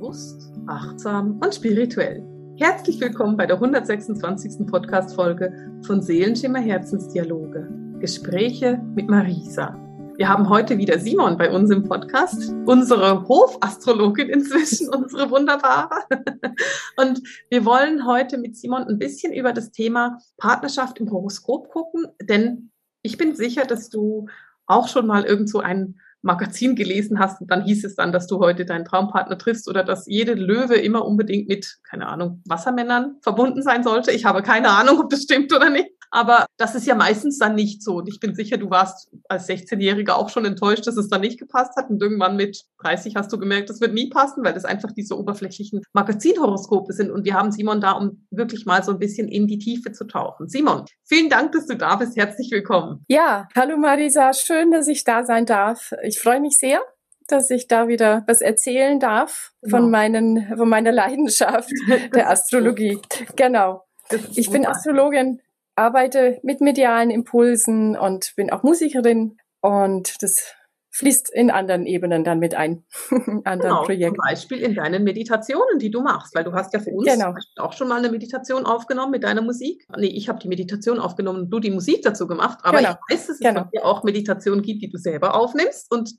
bewusst, achtsam und spirituell. Herzlich willkommen bei der 126. Podcast-Folge von Seelenschimmer Herzensdialoge. Gespräche mit Marisa. Wir haben heute wieder Simon bei uns im Podcast, unsere Hofastrologin inzwischen, unsere wunderbare. Und wir wollen heute mit Simon ein bisschen über das Thema Partnerschaft im Horoskop gucken, denn ich bin sicher, dass du auch schon mal irgendwo ein Magazin gelesen hast, dann hieß es dann, dass du heute deinen Traumpartner triffst oder dass jede Löwe immer unbedingt mit, keine Ahnung, Wassermännern verbunden sein sollte. Ich habe keine Ahnung, ob das stimmt oder nicht. Aber das ist ja meistens dann nicht so. Und ich bin sicher, du warst als 16-Jähriger auch schon enttäuscht, dass es dann nicht gepasst hat. Und irgendwann mit 30 hast du gemerkt, das wird nie passen, weil das einfach diese oberflächlichen Magazinhoroskope sind. Und wir haben Simon da, um wirklich mal so ein bisschen in die Tiefe zu tauchen. Simon, vielen Dank, dass du da bist. Herzlich willkommen. Ja, hallo Marisa. Schön, dass ich da sein darf. Ich freue mich sehr dass ich da wieder was erzählen darf genau. von meinen, von meiner Leidenschaft der Astrologie. Genau. Ich bin Astrologin arbeite mit medialen Impulsen und bin auch Musikerin und das fließt in anderen Ebenen dann mit ein, anderen genau, Projekten. Zum Beispiel in deinen Meditationen, die du machst, weil du hast ja für uns genau. auch schon mal eine Meditation aufgenommen mit deiner Musik. Nee, ich habe die Meditation aufgenommen und du die Musik dazu gemacht, aber genau. ich weiß, dass es genau. auch Meditationen gibt, die du selber aufnimmst und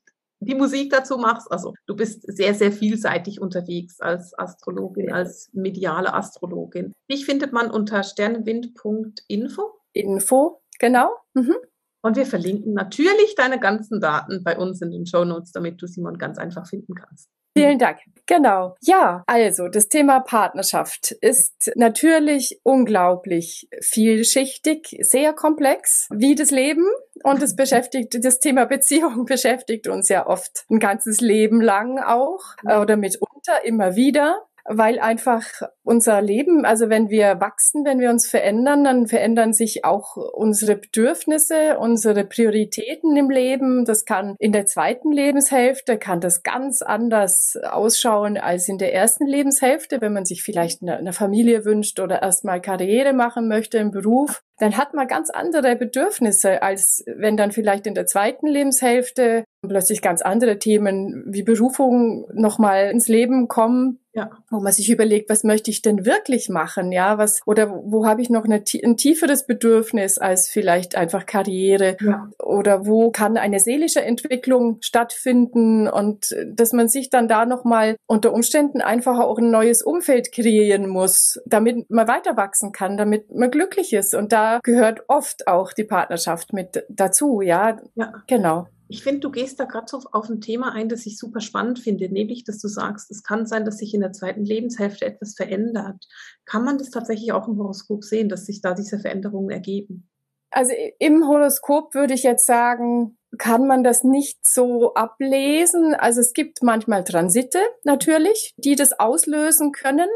die Musik dazu machst. Also du bist sehr, sehr vielseitig unterwegs als Astrologin, als mediale Astrologin. Dich findet man unter sternenwind.info. Info, genau. Mhm. Und wir verlinken natürlich deine ganzen Daten bei uns in den Show Notes, damit du Simon ganz einfach finden kannst. Vielen Dank. Genau. Ja, also das Thema Partnerschaft ist natürlich unglaublich vielschichtig, sehr komplex, wie das Leben. Und es beschäftigt, das Thema Beziehung beschäftigt uns ja oft ein ganzes Leben lang auch oder mitunter immer wieder weil einfach unser Leben, also wenn wir wachsen, wenn wir uns verändern, dann verändern sich auch unsere Bedürfnisse, unsere Prioritäten im Leben. Das kann in der zweiten Lebenshälfte, kann das ganz anders ausschauen als in der ersten Lebenshälfte, wenn man sich vielleicht eine, eine Familie wünscht oder erstmal Karriere machen möchte im Beruf dann hat man ganz andere Bedürfnisse, als wenn dann vielleicht in der zweiten Lebenshälfte plötzlich ganz andere Themen wie Berufung nochmal ins Leben kommen, ja. wo man sich überlegt, was möchte ich denn wirklich machen, ja, was oder wo habe ich noch eine, ein tieferes Bedürfnis als vielleicht einfach Karriere ja. oder wo kann eine seelische Entwicklung stattfinden und dass man sich dann da nochmal unter Umständen einfach auch ein neues Umfeld kreieren muss, damit man weiter wachsen kann, damit man glücklich ist und da gehört oft auch die Partnerschaft mit dazu, ja. Ja. Genau. Ich finde, du gehst da gerade so auf ein Thema ein, das ich super spannend finde, nämlich, dass du sagst, es kann sein, dass sich in der zweiten Lebenshälfte etwas verändert. Kann man das tatsächlich auch im Horoskop sehen, dass sich da diese Veränderungen ergeben? Also im Horoskop würde ich jetzt sagen, kann man das nicht so ablesen. Also es gibt manchmal Transite natürlich, die das auslösen können.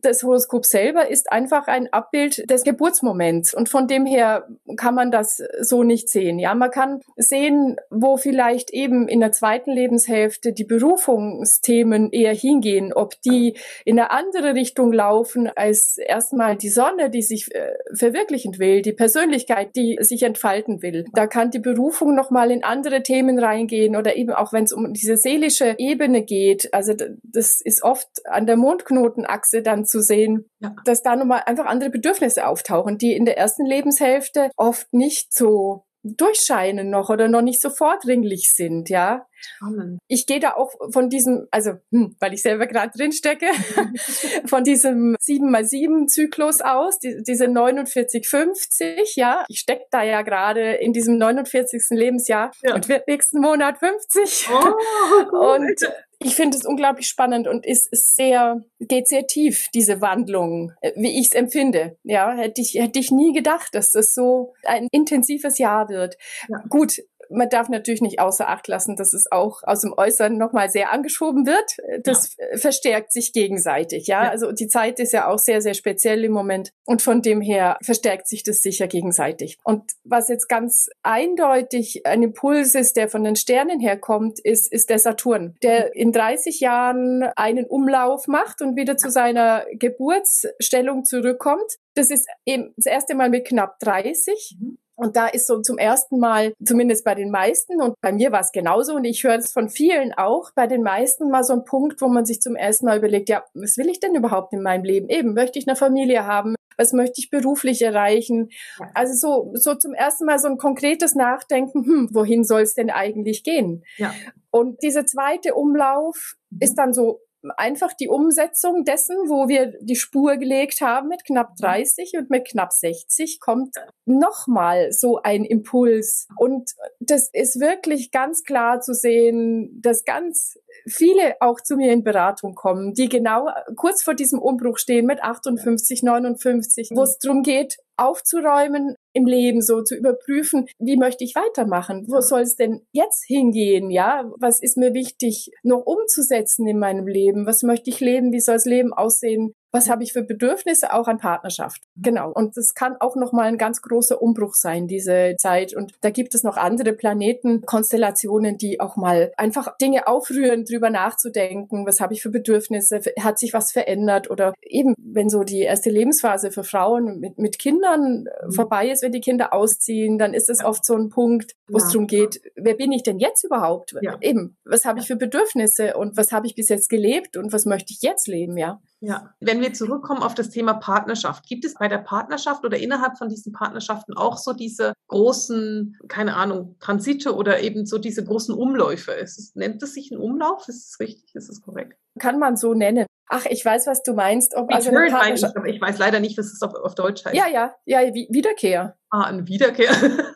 Das Horoskop selber ist einfach ein Abbild des Geburtsmoments und von dem her kann man das so nicht sehen. Ja, man kann sehen, wo vielleicht eben in der zweiten Lebenshälfte die Berufungsthemen eher hingehen, ob die in eine andere Richtung laufen als erstmal die Sonne, die sich äh, verwirklichen will, die Persönlichkeit, die sich entfalten will. Da kann die Berufung noch mal mal in andere Themen reingehen oder eben auch wenn es um diese seelische Ebene geht. Also das ist oft an der Mondknotenachse dann zu sehen, ja. dass da nochmal einfach andere Bedürfnisse auftauchen, die in der ersten Lebenshälfte oft nicht so durchscheinen noch oder noch nicht so vordringlich sind, ja. Spannend. Ich gehe da auch von diesem, also hm, weil ich selber gerade drin stecke, von diesem 7 mal 7 Zyklus aus, die, diese 4950, ja. Ich stecke da ja gerade in diesem 49. Lebensjahr ja. und wird nächsten Monat 50. Oh, und ich finde es unglaublich spannend und ist, ist sehr, geht sehr tief, diese Wandlung, äh, wie ich es empfinde. Ja, hätte ich, hätte ich nie gedacht, dass das so ein intensives Jahr wird. Ja. Gut, man darf natürlich nicht außer Acht lassen, dass es auch aus dem Äußeren nochmal sehr angeschoben wird. Das ja. verstärkt sich gegenseitig, ja? ja. Also die Zeit ist ja auch sehr, sehr speziell im Moment und von dem her verstärkt sich das sicher gegenseitig. Und was jetzt ganz eindeutig ein Impuls ist, der von den Sternen herkommt, ist, ist der Saturn, der in 30 Jahren einen Umlauf macht und wieder zu seiner Geburtsstellung zurückkommt. Das ist eben das erste Mal mit knapp 30. Mhm Und da ist so zum ersten Mal, zumindest bei den meisten, und bei mir war es genauso, und ich höre es von vielen auch, bei den meisten mal so ein Punkt, wo man sich zum ersten Mal überlegt, ja, was will ich denn überhaupt in meinem Leben? Eben, möchte ich eine Familie haben? Was möchte ich beruflich erreichen? Also so, so zum ersten Mal so ein konkretes Nachdenken, hm, wohin soll es denn eigentlich gehen? Ja. Und dieser zweite Umlauf mhm. ist dann so einfach die Umsetzung dessen, wo wir die Spur gelegt haben mit knapp 30 und mit knapp 60 kommt nochmal so ein Impuls. Und das ist wirklich ganz klar zu sehen, dass ganz viele auch zu mir in Beratung kommen, die genau kurz vor diesem Umbruch stehen mit 58, 59, wo es darum geht, aufzuräumen im Leben, so zu überprüfen, wie möchte ich weitermachen? Wo soll es denn jetzt hingehen? Ja, was ist mir wichtig noch umzusetzen in meinem Leben? Was möchte ich leben? Wie soll das Leben aussehen? Was habe ich für Bedürfnisse auch an Partnerschaft. Mhm. Genau. Und das kann auch nochmal ein ganz großer Umbruch sein, diese Zeit. Und da gibt es noch andere Planetenkonstellationen, die auch mal einfach Dinge aufrühren, drüber nachzudenken. Was habe ich für Bedürfnisse? Hat sich was verändert? Oder eben, wenn so die erste Lebensphase für Frauen mit, mit Kindern mhm. vorbei ist, wenn die Kinder ausziehen, dann ist es oft so ein Punkt, wo ja. es darum geht, wer bin ich denn jetzt überhaupt? Ja. Eben, was habe ich für Bedürfnisse und was habe ich bis jetzt gelebt und was möchte ich jetzt leben, ja? Ja, wenn wir zurückkommen auf das Thema Partnerschaft, gibt es bei der Partnerschaft oder innerhalb von diesen Partnerschaften auch so diese großen, keine Ahnung, Transite oder eben so diese großen Umläufe? Es, nennt es sich ein Umlauf? Ist es richtig? Ist es korrekt? Kann man so nennen. Ach, ich weiß, was du meinst. Ob also eine Partnerschaft ich, aber ich weiß leider nicht, was es auf, auf Deutsch heißt. Ja, ja, ja, Wiederkehr. Ah, eine Wiederkehr.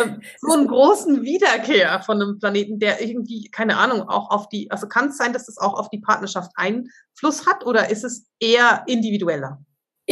Ähm, so einen großen Wiederkehr von einem Planeten, der irgendwie, keine Ahnung, auch auf die, also kann es sein, dass es auch auf die Partnerschaft Einfluss hat oder ist es eher individueller?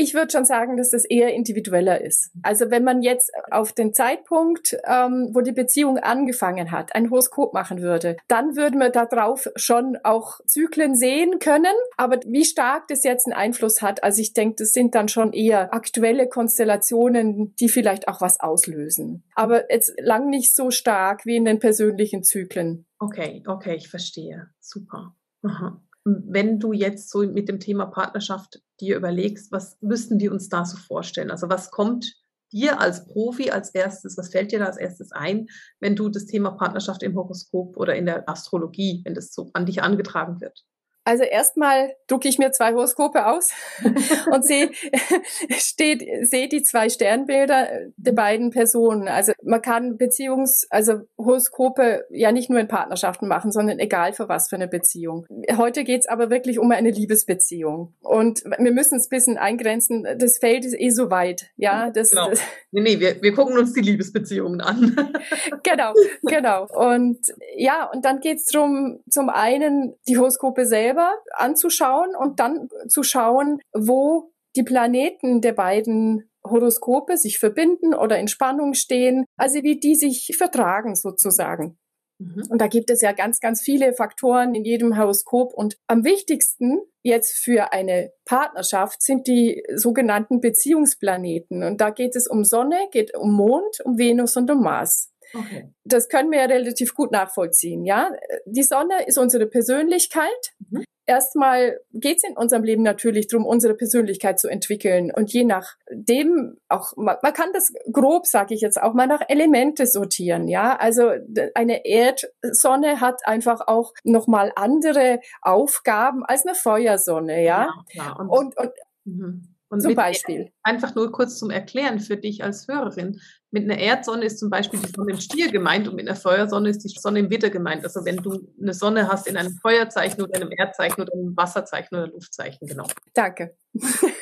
Ich würde schon sagen, dass das eher individueller ist. Also wenn man jetzt auf den Zeitpunkt, ähm, wo die Beziehung angefangen hat, ein Horoskop machen würde, dann würden wir darauf schon auch Zyklen sehen können. Aber wie stark das jetzt einen Einfluss hat, also ich denke, das sind dann schon eher aktuelle Konstellationen, die vielleicht auch was auslösen. Aber jetzt lang nicht so stark wie in den persönlichen Zyklen. Okay, okay, ich verstehe. Super. Aha wenn du jetzt so mit dem Thema Partnerschaft dir überlegst, was müssten wir uns da so vorstellen? Also was kommt dir als Profi als erstes, was fällt dir da als erstes ein, wenn du das Thema Partnerschaft im Horoskop oder in der Astrologie, wenn das so an dich angetragen wird? Also erstmal drucke ich mir zwei Horoskope aus und sehe steht sehe die zwei Sternbilder der beiden Personen. Also man kann Beziehungs also Horoskope ja nicht nur in Partnerschaften machen, sondern egal für was für eine Beziehung. Heute geht's aber wirklich um eine Liebesbeziehung und wir müssen es ein bisschen eingrenzen. Das Feld ist eh so weit, ja. Das, genau. das nee, nee, wir, wir gucken uns die Liebesbeziehungen an. genau, genau. Und ja, und dann geht's drum zum einen die Horoskope selber selber anzuschauen und dann zu schauen, wo die Planeten der beiden Horoskope sich verbinden oder in Spannung stehen, also wie die sich vertragen sozusagen. Mhm. Und da gibt es ja ganz, ganz viele Faktoren in jedem Horoskop. Und am wichtigsten jetzt für eine Partnerschaft sind die sogenannten Beziehungsplaneten. Und da geht es um Sonne, geht um Mond, um Venus und um Mars. Okay. Das können wir ja relativ gut nachvollziehen, ja. Die Sonne ist unsere Persönlichkeit. Mhm. Erstmal geht es in unserem Leben natürlich darum, unsere Persönlichkeit zu entwickeln. Und je nachdem, auch man, man kann das grob, sage ich jetzt auch mal, nach Elemente sortieren. Ja, also eine Erdsonne hat einfach auch nochmal andere Aufgaben als eine Feuersonne. Ja, ja und, und, und mhm. Und zum Beispiel. Einfach nur kurz zum Erklären für dich als Hörerin. Mit einer Erdsonne ist zum Beispiel die Sonne im Stier gemeint und mit einer Feuersonne ist die Sonne im Witter gemeint. Also wenn du eine Sonne hast in einem Feuerzeichen oder einem Erdzeichen oder einem Wasserzeichen oder Luftzeichen, genau. Danke.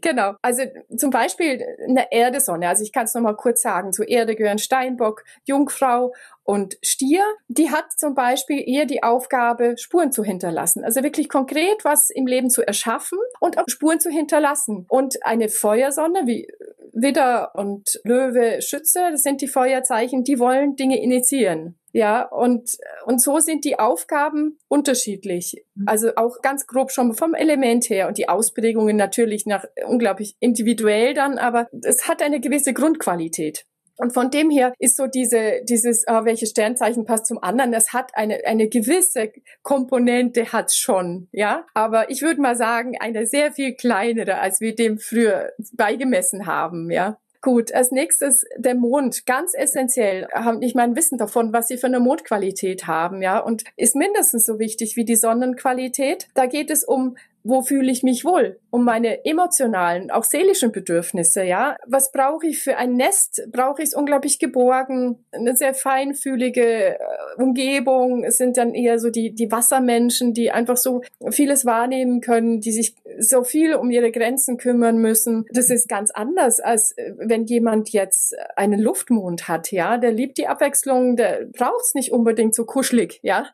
genau. Also zum Beispiel eine Erdesonne. Also ich kann es nochmal kurz sagen. Zu Erde gehören Steinbock, Jungfrau und Stier. Die hat zum Beispiel eher die Aufgabe, Spuren zu hinterlassen. Also wirklich konkret was im Leben zu erschaffen und auch Spuren zu hinterlassen. Und eine Feuersonne wie Widder und Löwe, Schütze, das sind die Feuerzeichen, die wollen Dinge initiieren. Ja, und, und so sind die Aufgaben unterschiedlich. Mhm. Also auch ganz grob schon vom Element her und die Ausprägungen natürlich nach unglaublich individuell dann, aber es hat eine gewisse Grundqualität. Und von dem her ist so diese, dieses, äh, welches Sternzeichen passt zum anderen, das hat eine, eine gewisse Komponente hat's schon, ja. Aber ich würde mal sagen, eine sehr viel kleinere, als wir dem früher beigemessen haben, ja. Gut, als nächstes der Mond, ganz essentiell. Haben nicht mal ein Wissen davon, was sie für eine Mondqualität haben, ja, und ist mindestens so wichtig wie die Sonnenqualität. Da geht es um wo fühle ich mich wohl? Um meine emotionalen, auch seelischen Bedürfnisse, ja. Was brauche ich für ein Nest? Brauche ich es unglaublich geborgen? Eine sehr feinfühlige äh, Umgebung. Es sind dann eher so die, die Wassermenschen, die einfach so vieles wahrnehmen können, die sich so viel um ihre Grenzen kümmern müssen. Das ist ganz anders, als äh, wenn jemand jetzt einen Luftmond hat, ja. Der liebt die Abwechslung, der braucht es nicht unbedingt so kuschelig, ja.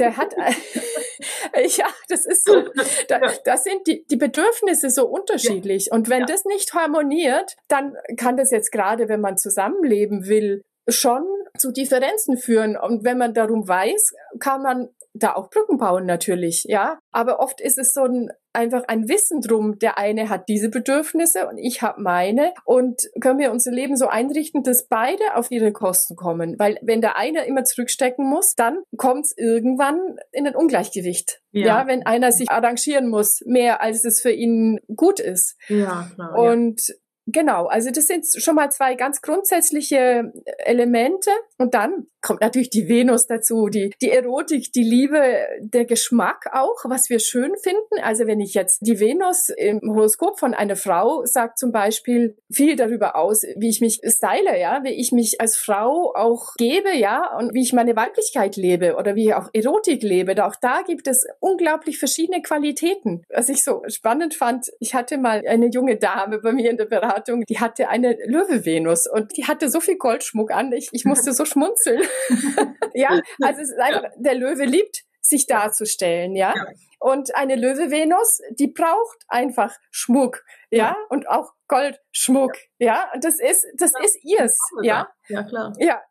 Der hat, ja, das ist so, da, das sind die, die Bedürfnisse so unterschiedlich. Ja. Und wenn ja. das nicht harmoniert, dann kann das jetzt gerade, wenn man zusammenleben will, schon zu Differenzen führen. Und wenn man darum weiß, kann man da auch Brücken bauen natürlich, ja. Aber oft ist es so ein einfach ein Wissen drum. Der eine hat diese Bedürfnisse und ich habe meine und können wir unser Leben so einrichten, dass beide auf ihre Kosten kommen. Weil wenn der eine immer zurückstecken muss, dann kommt es irgendwann in ein Ungleichgewicht. Ja. ja. wenn einer sich arrangieren muss, mehr als es für ihn gut ist. Ja, klar. Und ja. Genau, also das sind schon mal zwei ganz grundsätzliche Elemente. Und dann kommt natürlich die Venus dazu, die, die Erotik, die Liebe, der Geschmack auch, was wir schön finden. Also wenn ich jetzt die Venus im Horoskop von einer Frau sagt zum Beispiel viel darüber aus, wie ich mich style, ja, wie ich mich als Frau auch gebe, ja, und wie ich meine Weiblichkeit lebe oder wie ich auch Erotik lebe. Auch da gibt es unglaublich verschiedene Qualitäten. Was ich so spannend fand, ich hatte mal eine junge Dame bei mir in der Beratung, die hatte eine Löwe-Venus und die hatte so viel Goldschmuck an, ich, ich musste so schmunzeln. ja, also es ist einfach, der Löwe liebt sich darzustellen, ja. ja. Und eine Löwe-Venus, die braucht einfach Schmuck, ja, ja. und auch Goldschmuck, ja. ja. Und das ist, das ja. ist ihrs, ja. Ja, klar. Ja,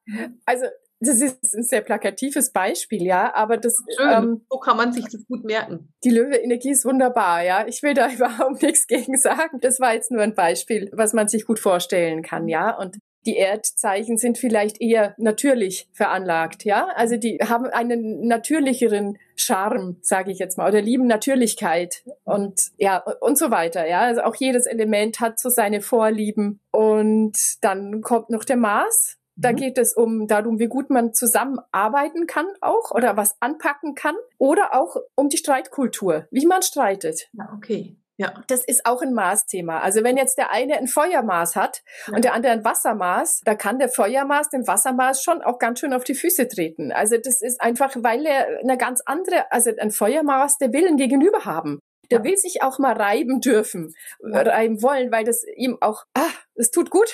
also das ist ein sehr plakatives Beispiel, ja, aber das. Schön. Ähm, so kann man sich das gut merken. Die Löwe-Energie ist wunderbar, ja. Ich will da überhaupt nichts gegen sagen. Das war jetzt nur ein Beispiel, was man sich gut vorstellen kann, ja. Und die Erdzeichen sind vielleicht eher natürlich veranlagt, ja. Also die haben einen natürlicheren Charme, sage ich jetzt mal, oder lieben Natürlichkeit und ja und so weiter, ja. Also auch jedes Element hat so seine Vorlieben und dann kommt noch der Mars. Da mhm. geht es um darum, wie gut man zusammenarbeiten kann auch oder was anpacken kann oder auch um die Streitkultur, wie man streitet. Ja, okay. Ja. Das ist auch ein Maßthema. Also wenn jetzt der eine ein Feuermaß hat ja. und der andere ein Wassermaß, da kann der Feuermaß dem Wassermaß schon auch ganz schön auf die Füße treten. Also das ist einfach, weil er eine ganz andere, also ein Feuermaß, der will ein Gegenüber haben. Der ja. will sich auch mal reiben dürfen, ja. reiben wollen, weil das ihm auch, ah, es tut gut.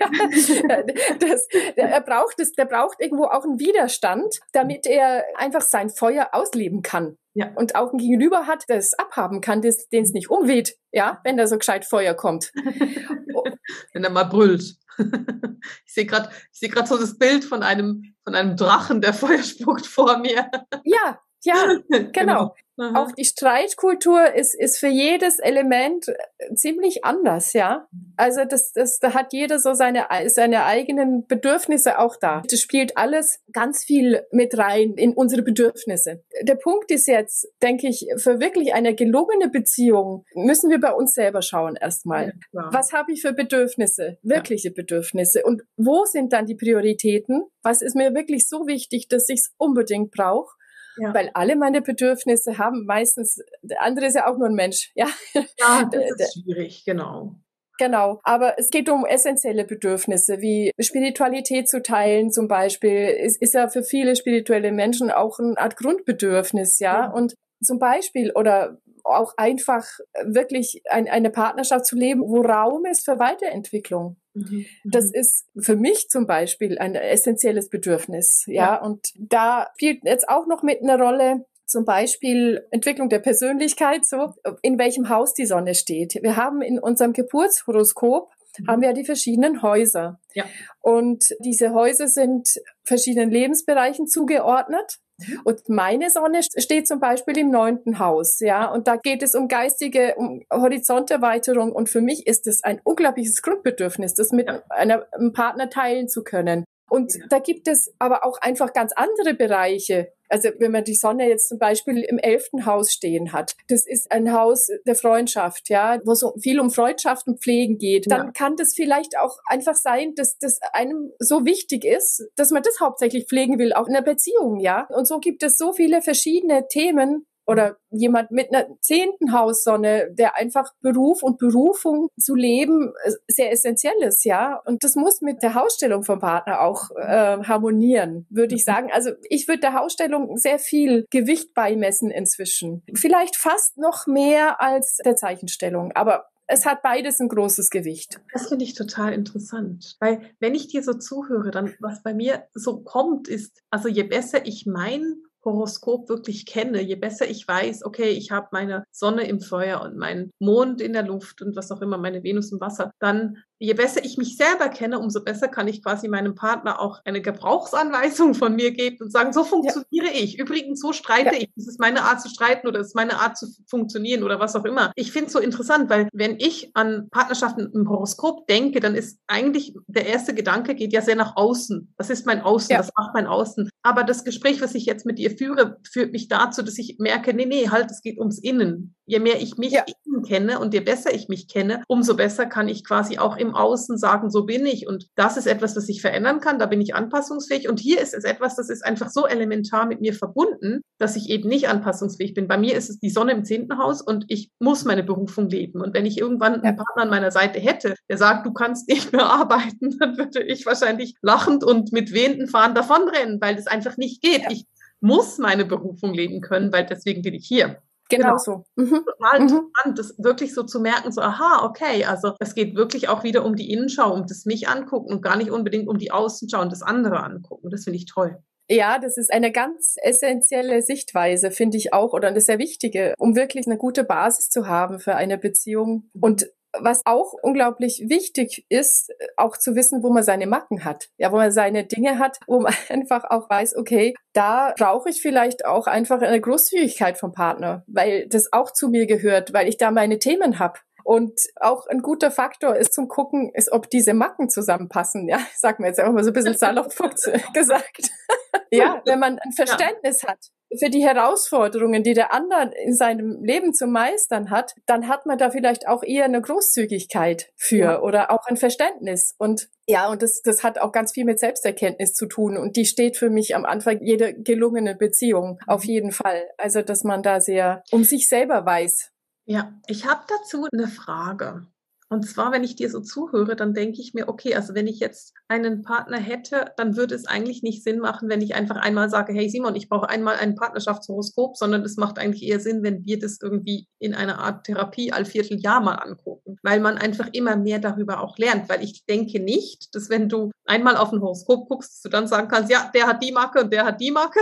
das, er braucht es, der braucht irgendwo auch einen Widerstand, damit er einfach sein Feuer ausleben kann. Ja. Und auch ein Gegenüber hat, der es abhaben kann, den es nicht umweht, ja, wenn da so gescheit Feuer kommt. wenn er mal brüllt. ich sehe gerade, ich gerade so das Bild von einem, von einem Drachen, der Feuer spuckt vor mir. ja, ja, genau. genau. Auch die Streitkultur ist, ist für jedes Element äh, ziemlich anders, ja. Also das, das, da hat jeder so seine, seine eigenen Bedürfnisse auch da. Das spielt alles ganz viel mit rein in unsere Bedürfnisse. Der Punkt ist jetzt, denke ich, für wirklich eine gelungene Beziehung müssen wir bei uns selber schauen erstmal. Ja, Was habe ich für Bedürfnisse? Wirkliche ja. Bedürfnisse. Und wo sind dann die Prioritäten? Was ist mir wirklich so wichtig, dass ich es unbedingt brauche? Ja. Weil alle meine Bedürfnisse haben meistens, der andere ist ja auch nur ein Mensch, ja. Ja, das ist schwierig, genau. Genau, aber es geht um essentielle Bedürfnisse, wie Spiritualität zu teilen zum Beispiel, ist, ist ja für viele spirituelle Menschen auch eine Art Grundbedürfnis, ja. ja. Und zum Beispiel oder auch einfach wirklich ein, eine Partnerschaft zu leben, wo Raum ist für Weiterentwicklung. Mhm. Das mhm. ist für mich zum Beispiel ein essentielles Bedürfnis. Ja, ja. und da spielt jetzt auch noch mit eine Rolle, zum Beispiel Entwicklung der Persönlichkeit, so in welchem Haus die Sonne steht. Wir haben in unserem Geburtshoroskop mhm. haben wir ja die verschiedenen Häuser. Ja. Und diese Häuser sind verschiedenen Lebensbereichen zugeordnet. Und meine Sonne steht zum Beispiel im neunten Haus, ja, und da geht es um geistige, um Horizonterweiterung. Und für mich ist es ein unglaubliches Grundbedürfnis, das mit einer, einem Partner teilen zu können. Und ja. da gibt es aber auch einfach ganz andere Bereiche. Also wenn man die Sonne jetzt zum Beispiel im elften Haus stehen hat, das ist ein Haus der Freundschaft, ja, wo so viel um Freundschaften pflegen geht, dann ja. kann das vielleicht auch einfach sein, dass das einem so wichtig ist, dass man das hauptsächlich pflegen will, auch in der Beziehung, ja. Und so gibt es so viele verschiedene Themen, oder jemand mit einer zehnten Haussonne, der einfach Beruf und Berufung zu leben äh, sehr essentiell ist, ja. Und das muss mit der Hausstellung vom Partner auch äh, harmonieren, würde ich sagen. Also ich würde der Hausstellung sehr viel Gewicht beimessen inzwischen. Vielleicht fast noch mehr als der Zeichenstellung, aber es hat beides ein großes Gewicht. Das finde ich total interessant, weil wenn ich dir so zuhöre, dann was bei mir so kommt, ist, also je besser ich mein Horoskop wirklich kenne, je besser ich weiß, okay, ich habe meine Sonne im Feuer und meinen Mond in der Luft und was auch immer, meine Venus im Wasser, dann je besser ich mich selber kenne, umso besser kann ich quasi meinem Partner auch eine Gebrauchsanweisung von mir geben und sagen, so funktioniere ja. ich. Übrigens, so streite ja. ich. Das ist meine Art zu streiten oder das ist meine Art zu funktionieren oder was auch immer. Ich finde es so interessant, weil wenn ich an Partnerschaften im Horoskop denke, dann ist eigentlich der erste Gedanke geht ja sehr nach außen. Was ist mein Außen? Ja. Was macht mein Außen? Aber das Gespräch, was ich jetzt mit dir führe, führt mich dazu, dass ich merke, nee, nee, halt, es geht ums Innen. Je mehr ich mich innen kenne und je besser ich mich kenne, umso besser kann ich quasi auch im Außen sagen, so bin ich. Und das ist etwas, das ich verändern kann. Da bin ich anpassungsfähig. Und hier ist es etwas, das ist einfach so elementar mit mir verbunden, dass ich eben nicht anpassungsfähig bin. Bei mir ist es die Sonne im zehnten Haus und ich muss meine Berufung leben. Und wenn ich irgendwann einen Partner an meiner Seite hätte, der sagt, du kannst nicht mehr arbeiten, dann würde ich wahrscheinlich lachend und mit wehenden Fahnen davonrennen, weil das einfach nicht geht. Ja. Ich muss meine Berufung leben können, weil deswegen bin ich hier. Genau, genau. so. Mhm. Total mhm. interessant, das wirklich so zu merken, so, aha, okay, also es geht wirklich auch wieder um die Innenschau, um das mich angucken und gar nicht unbedingt um die Außenschau und das andere angucken. Das finde ich toll. Ja, das ist eine ganz essentielle Sichtweise, finde ich auch, oder eine sehr wichtige, um wirklich eine gute Basis zu haben für eine Beziehung. Und was auch unglaublich wichtig ist, auch zu wissen, wo man seine Macken hat. Ja, wo man seine Dinge hat, wo man einfach auch weiß, okay, da brauche ich vielleicht auch einfach eine Großzügigkeit vom Partner, weil das auch zu mir gehört, weil ich da meine Themen habe. Und auch ein guter Faktor ist zum Gucken, ist, ob diese Macken zusammenpassen. Ja, sag mir jetzt einfach mal so ein bisschen salopp gesagt. ja, wenn man ein Verständnis ja. hat für die Herausforderungen, die der andere in seinem Leben zu meistern hat, dann hat man da vielleicht auch eher eine Großzügigkeit für ja. oder auch ein Verständnis. Und ja, und das, das hat auch ganz viel mit Selbsterkenntnis zu tun. Und die steht für mich am Anfang jeder gelungenen Beziehung auf mhm. jeden Fall. Also, dass man da sehr um sich selber weiß. Ja, ich habe dazu eine Frage. Und zwar, wenn ich dir so zuhöre, dann denke ich mir, okay, also wenn ich jetzt einen Partner hätte, dann würde es eigentlich nicht Sinn machen, wenn ich einfach einmal sage, hey Simon, ich brauche einmal ein Partnerschaftshoroskop, sondern es macht eigentlich eher Sinn, wenn wir das irgendwie in einer Art Therapie all Vierteljahr mal angucken, weil man einfach immer mehr darüber auch lernt, weil ich denke nicht, dass wenn du einmal auf ein Horoskop guckst, du dann sagen kannst, ja, der hat die Marke und der hat die Marke,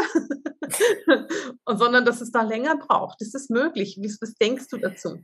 sondern dass es da länger braucht. Ist das möglich? Was denkst du dazu?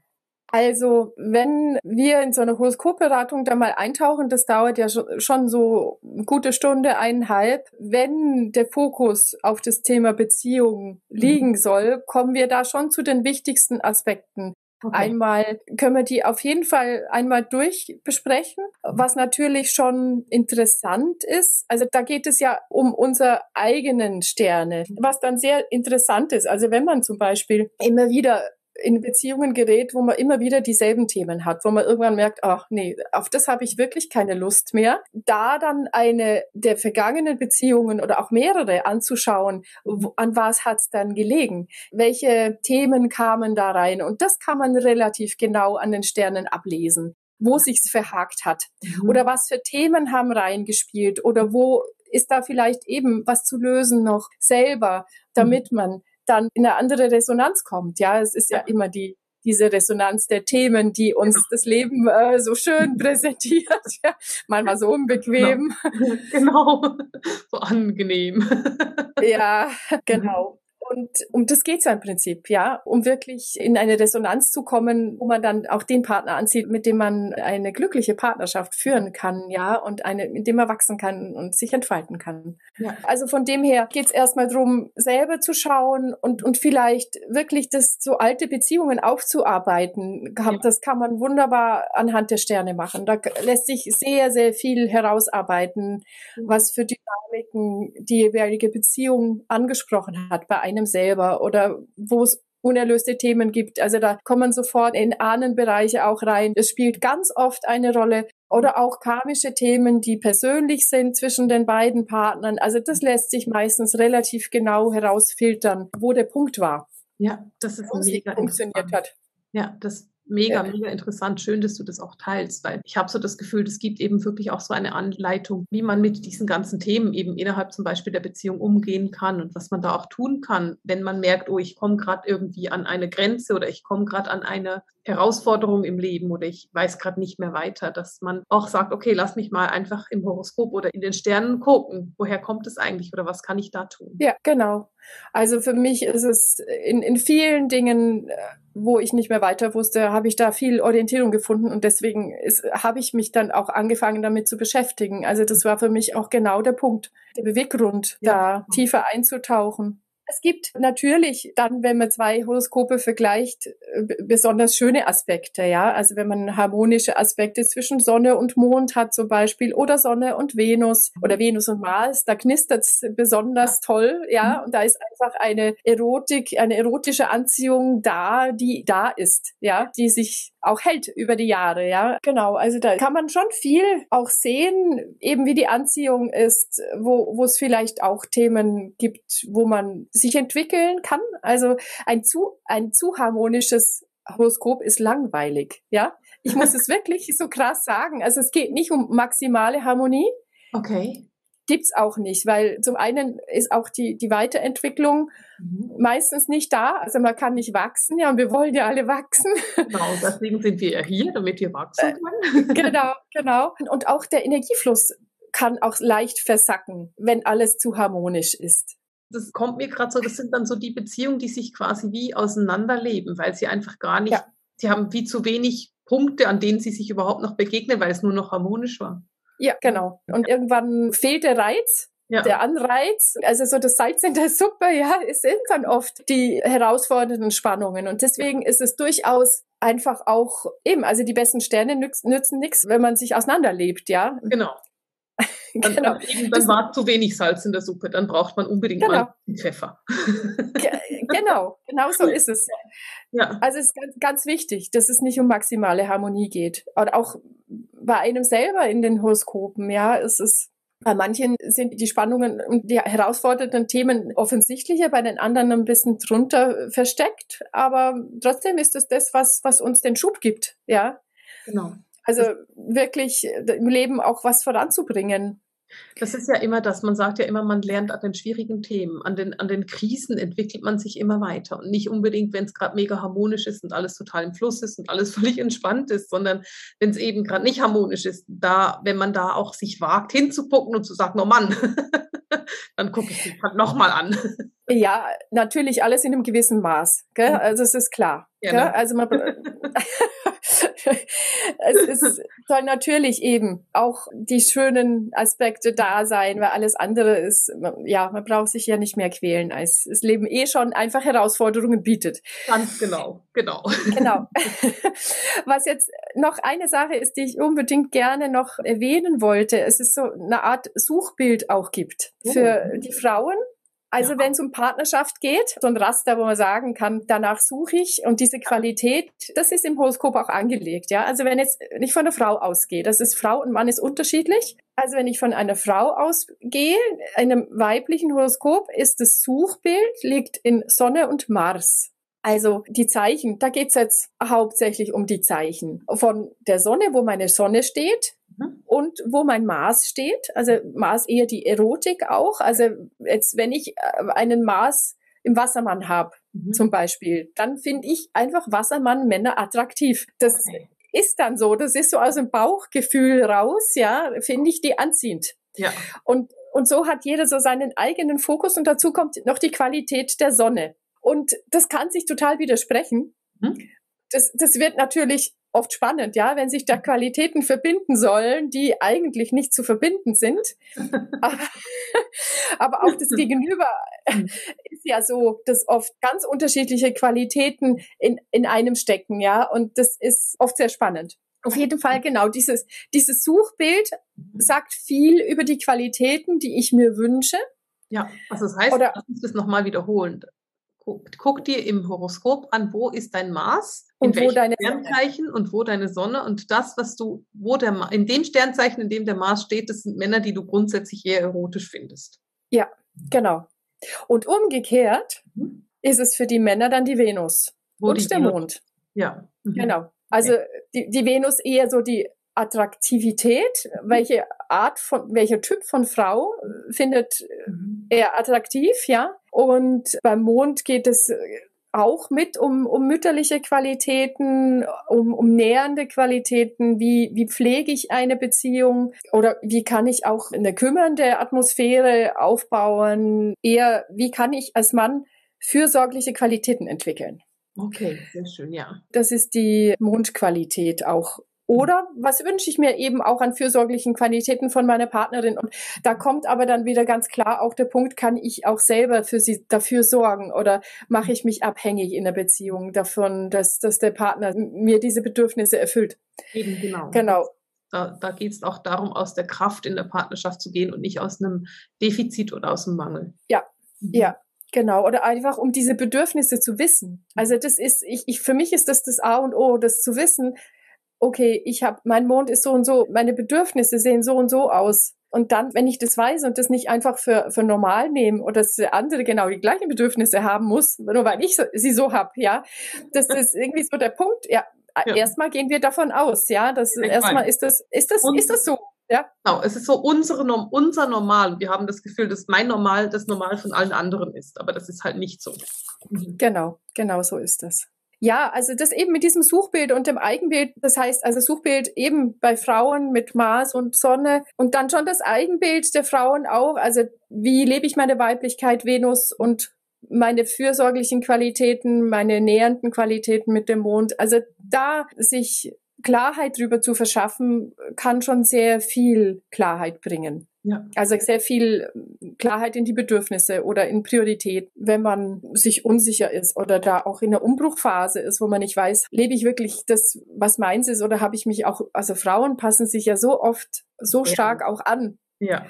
Also, wenn wir in so eine Horoskopberatung da mal eintauchen, das dauert ja schon so eine gute Stunde, eineinhalb. Wenn der Fokus auf das Thema Beziehung mhm. liegen soll, kommen wir da schon zu den wichtigsten Aspekten. Okay. Einmal können wir die auf jeden Fall einmal durchbesprechen, was natürlich schon interessant ist. Also da geht es ja um unsere eigenen Sterne, was dann sehr interessant ist. Also wenn man zum Beispiel immer wieder in Beziehungen gerät, wo man immer wieder dieselben Themen hat, wo man irgendwann merkt, ach nee, auf das habe ich wirklich keine Lust mehr. Da dann eine der vergangenen Beziehungen oder auch mehrere anzuschauen, an was hat es dann gelegen? Welche Themen kamen da rein? Und das kann man relativ genau an den Sternen ablesen wo sich's verhakt hat mhm. oder was für Themen haben reingespielt oder wo ist da vielleicht eben was zu lösen noch selber, damit mhm. man dann in eine andere Resonanz kommt. Ja, es ist ja, ja immer die diese Resonanz der Themen, die uns genau. das Leben äh, so schön präsentiert. Ja, manchmal so unbequem. Genau. genau. So angenehm. ja, genau. Und um das geht's ja im Prinzip, ja, um wirklich in eine Resonanz zu kommen, wo man dann auch den Partner anzieht, mit dem man eine glückliche Partnerschaft führen kann, ja, und eine, mit dem man wachsen kann und sich entfalten kann. Ja. Also von dem her geht's erstmal drum, selber zu schauen und, und vielleicht wirklich das so alte Beziehungen aufzuarbeiten. Das kann man wunderbar anhand der Sterne machen. Da lässt sich sehr, sehr viel herausarbeiten, was für Dynamiken die jeweilige Beziehung angesprochen hat bei einem selber oder wo es unerlöste Themen gibt. Also da kommen sofort in Ahnenbereiche auch rein. Es spielt ganz oft eine Rolle oder auch karmische Themen, die persönlich sind zwischen den beiden Partnern. Also das lässt sich meistens relativ genau herausfiltern, wo der Punkt war. Ja, das ist mega funktioniert hat. Ja, das mega, ja. mega interessant. Schön, dass du das auch teilst, weil ich habe so das Gefühl, es gibt eben wirklich auch so eine Anleitung, wie man mit diesen ganzen Themen eben innerhalb zum Beispiel der Beziehung umgehen kann und was man da auch tun kann, wenn man merkt, oh, ich komme gerade irgendwie an eine Grenze oder ich komme gerade an eine Herausforderung im Leben oder ich weiß gerade nicht mehr weiter, dass man auch sagt, okay, lass mich mal einfach im Horoskop oder in den Sternen gucken, woher kommt es eigentlich oder was kann ich da tun? Ja, genau. Also für mich ist es in, in vielen Dingen, äh, wo ich nicht mehr weiter wusste, habe ich da viel Orientierung gefunden und deswegen habe ich mich dann auch angefangen damit zu beschäftigen. Also das war für mich auch genau der Punkt, der Beweggrund, ja. da tiefer einzutauchen. Es gibt natürlich dann, wenn man zwei Horoskope vergleicht, äh, besonders schöne Aspekte, ja. Also wenn man harmonische Aspekte zwischen Sonne und Mond hat zum Beispiel oder Sonne und Venus oder Venus und Mars, da knistert es besonders toll, ja. Mhm. Und da ist einfach eine Erotik, eine erotische Anziehung da, die da ist, ja, die sich auch hält über die Jahre, ja. Genau. Also da kann man schon viel auch sehen, eben wie die Anziehung ist, wo, wo es vielleicht auch Themen gibt, wo man sich entwickeln kann. Also ein zu, ein zu harmonisches Horoskop ist langweilig, ja. Ich muss es wirklich so krass sagen. Also es geht nicht um maximale Harmonie. Okay. Gibt's auch nicht, weil zum einen ist auch die, die Weiterentwicklung mhm. meistens nicht da. Also man kann nicht wachsen, ja, und wir wollen ja alle wachsen. Genau, deswegen sind wir ja hier, damit wir wachsen können. genau, genau. Und auch der Energiefluss kann auch leicht versacken, wenn alles zu harmonisch ist das kommt mir gerade so, das sind dann so die Beziehungen, die sich quasi wie auseinanderleben, weil sie einfach gar nicht, ja. sie haben wie zu wenig Punkte, an denen sie sich überhaupt noch begegnen, weil es nur noch harmonisch war. Ja, genau. Und irgendwann fehlt der Reiz, ja. der Anreiz, also so das Salz in der Suppe, ja, es sind dann oft die herausfordernden Spannungen. Und deswegen ist es durchaus einfach auch eben, also die besten Sterne nützen, nützen nichts, wenn man sich auseinanderlebt, ja. Genau. Dann, genau. Dann war zu wenig Salz in der Suppe, dann braucht man unbedingt genau. mal Pfeffer. genau, genau so ist es. Ja. Also es ist ganz, ganz wichtig, dass es nicht um maximale Harmonie geht. Und auch bei einem selber in den Horoskopen, ja, es ist bei manchen sind die Spannungen und die herausfordernden Themen offensichtlicher, bei den anderen ein bisschen drunter versteckt. Aber trotzdem ist es das, was, was uns den Schub gibt, ja. Genau. Also wirklich im Leben auch was voranzubringen. Das ist ja immer das, man sagt ja immer, man lernt an den schwierigen Themen, an den, an den Krisen entwickelt man sich immer weiter und nicht unbedingt, wenn es gerade mega harmonisch ist und alles total im Fluss ist und alles völlig entspannt ist, sondern wenn es eben gerade nicht harmonisch ist, da, wenn man da auch sich wagt hinzugucken und zu sagen, oh Mann, dann gucke ich mich halt nochmal an. Ja, natürlich alles in einem gewissen Maß, gell? Mhm. also es ist klar. Ne? Also man es ist, soll natürlich eben auch die schönen Aspekte da sein, weil alles andere ist, ja, man braucht sich ja nicht mehr quälen, als das Leben eh schon einfach Herausforderungen bietet. Ganz genau, genau. Genau. Was jetzt noch eine Sache ist, die ich unbedingt gerne noch erwähnen wollte, es ist so eine Art Suchbild auch gibt für oh. die Frauen also ja. wenn es um Partnerschaft geht, so ein Raster, wo man sagen kann, danach suche ich und diese Qualität, das ist im Horoskop auch angelegt, ja. Also wenn jetzt nicht von einer Frau ausgehe, das ist Frau und Mann ist unterschiedlich. Also wenn ich von einer Frau ausgehe, einem weiblichen Horoskop ist das Suchbild liegt in Sonne und Mars. Also die Zeichen, da geht's jetzt hauptsächlich um die Zeichen. Von der Sonne, wo meine Sonne steht, Mhm. Und wo mein Mars steht, also Mars eher die Erotik auch. Also jetzt, wenn ich äh, einen Mars im Wassermann habe, mhm. zum Beispiel, dann finde ich einfach Wassermann-Männer attraktiv. Das okay. ist dann so, das ist so aus dem Bauchgefühl raus, ja, finde ich die anziehend. Ja. Und, und so hat jeder so seinen eigenen Fokus und dazu kommt noch die Qualität der Sonne. Und das kann sich total widersprechen. Hm? Das, das wird natürlich oft spannend, ja, wenn sich da Qualitäten verbinden sollen, die eigentlich nicht zu verbinden sind. aber, auch das Gegenüber hm. ist ja so, dass oft ganz unterschiedliche Qualitäten in, in einem stecken, ja, und das ist oft sehr spannend. Auf jeden Fall, genau, dieses, dieses Suchbild sagt viel über die Qualitäten, die ich mir wünsche. Ja, also das heißt, Oder, lass uns das nochmal wiederholen. Guck, guck, dir im Horoskop an, wo ist dein Mars, in und wo deine Sternzeichen und wo deine Sonne und das, was du, wo der in dem Sternzeichen, in dem der Mars steht, das sind Männer, die du grundsätzlich eher erotisch findest. Ja, genau. Und umgekehrt mhm. ist es für die Männer dann die Venus wo und die der Venus. Mond. Ja. Mhm. Genau. Also die, die Venus eher so die Attraktivität, welche Art von, welcher Typ von Frau findet mhm. er attraktiv, ja? Und beim Mond geht es auch mit um, um mütterliche Qualitäten, um, um nähernde Qualitäten, wie, wie pflege ich eine Beziehung oder wie kann ich auch eine kümmernde Atmosphäre aufbauen, eher wie kann ich als Mann fürsorgliche Qualitäten entwickeln. Okay, sehr schön, ja. Das ist die Mondqualität auch oder was wünsche ich mir eben auch an fürsorglichen Qualitäten von meiner Partnerin? Und da kommt aber dann wieder ganz klar auch der Punkt, kann ich auch selber für sie dafür sorgen oder mache ich mich abhängig in der Beziehung davon, dass, dass der Partner mir diese Bedürfnisse erfüllt? Eben, genau. Genau. Da, da geht es auch darum, aus der Kraft in der Partnerschaft zu gehen und nicht aus einem Defizit oder aus einem Mangel. Ja, mhm. ja. Genau, oder einfach um diese Bedürfnisse zu wissen. Also das ist, ich, ich, für mich ist das das A und O, das zu wissen, okay, ich habe, mein Mond ist so und so, meine Bedürfnisse sehen so und so aus. Und dann, wenn ich das weiß und das nicht einfach für, für normal nehme oder dass der andere genau die gleichen Bedürfnisse haben muss, nur weil ich so, sie so hab, ja, das ist irgendwie so der Punkt. Ja, ja. erstmal gehen wir davon aus, ja, das erstmal ist das, ist das, und, ist das so. Ja. Genau, es ist so unsere, unser Normal. Wir haben das Gefühl, dass mein Normal das Normal von allen anderen ist, aber das ist halt nicht so. Genau, genau so ist das. Ja, also das eben mit diesem Suchbild und dem Eigenbild, das heißt also Suchbild eben bei Frauen mit Mars und Sonne und dann schon das Eigenbild der Frauen auch, also wie lebe ich meine Weiblichkeit, Venus und meine fürsorglichen Qualitäten, meine nähernden Qualitäten mit dem Mond. Also da sich Klarheit drüber zu verschaffen, kann schon sehr viel Klarheit bringen. Ja. Also sehr viel Klarheit in die Bedürfnisse oder in Priorität, wenn man sich unsicher ist oder da auch in der Umbruchphase ist, wo man nicht weiß, lebe ich wirklich das, was meins ist oder habe ich mich auch, also Frauen passen sich ja so oft so stark auch an. Ja.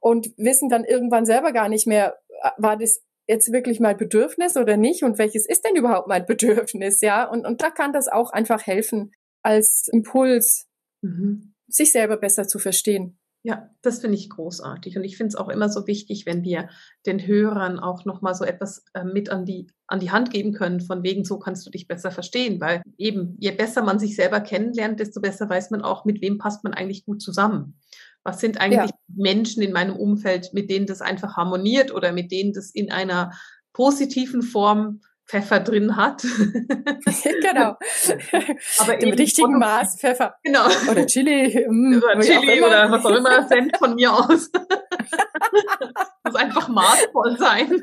Und wissen dann irgendwann selber gar nicht mehr, war das jetzt wirklich mein Bedürfnis oder nicht und welches ist denn überhaupt mein Bedürfnis, ja? Und, und da kann das auch einfach helfen als Impuls, mhm. sich selber besser zu verstehen. Ja, das finde ich großartig. Und ich finde es auch immer so wichtig, wenn wir den Hörern auch nochmal so etwas äh, mit an die, an die Hand geben können, von wegen, so kannst du dich besser verstehen. Weil eben, je besser man sich selber kennenlernt, desto besser weiß man auch, mit wem passt man eigentlich gut zusammen. Was sind eigentlich ja. Menschen in meinem Umfeld, mit denen das einfach harmoniert oder mit denen das in einer positiven Form Pfeffer drin hat. genau. Aber Im richtigen Maß Pfeffer. Genau. Oder Chili. Mm, oder Chili oder was auch immer, Cent von mir aus. muss einfach maßvoll sein.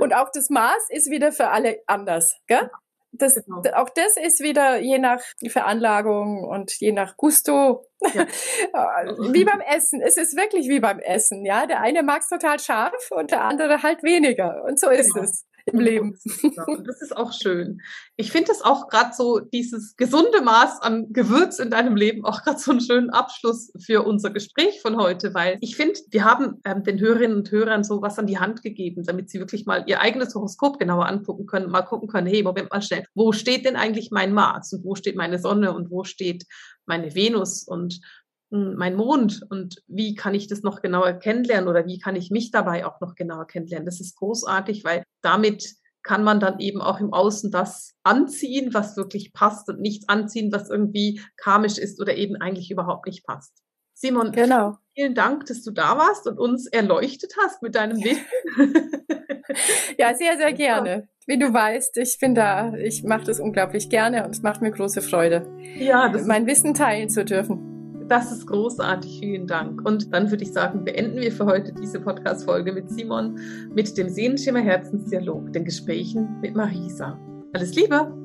Und auch das Maß ist wieder für alle anders, gell? Das, genau. Auch das ist wieder je nach Veranlagung und je nach Gusto. Ja. wie beim Essen. Es ist wirklich wie beim Essen. Ja, der eine mag es total scharf und der andere halt weniger. Und so ist genau. es im Leben. Und das ist auch schön. Ich finde es auch gerade so, dieses gesunde Maß an Gewürz in deinem Leben auch gerade so einen schönen Abschluss für unser Gespräch von heute, weil ich finde, wir haben ähm, den Hörerinnen und Hörern so was an die Hand gegeben, damit sie wirklich mal ihr eigenes Horoskop genauer angucken können, mal gucken können, hey, Moment mal schnell, wo steht denn eigentlich mein Mars und wo steht meine Sonne und wo steht meine Venus und mein Mond und wie kann ich das noch genauer kennenlernen oder wie kann ich mich dabei auch noch genauer kennenlernen. Das ist großartig, weil damit kann man dann eben auch im Außen das anziehen, was wirklich passt und nichts anziehen, was irgendwie karmisch ist oder eben eigentlich überhaupt nicht passt. Simon, genau. vielen Dank, dass du da warst und uns erleuchtet hast mit deinem Wissen. ja, sehr, sehr gerne. Wie du weißt, ich bin da, ich mache das unglaublich gerne und es macht mir große Freude, ja, mein Wissen teilen zu dürfen. Das ist großartig. Vielen Dank. Und dann würde ich sagen, beenden wir für heute diese Podcast-Folge mit Simon, mit dem Sehenschimmer Herzensdialog, den Gesprächen mit Marisa. Alles Liebe!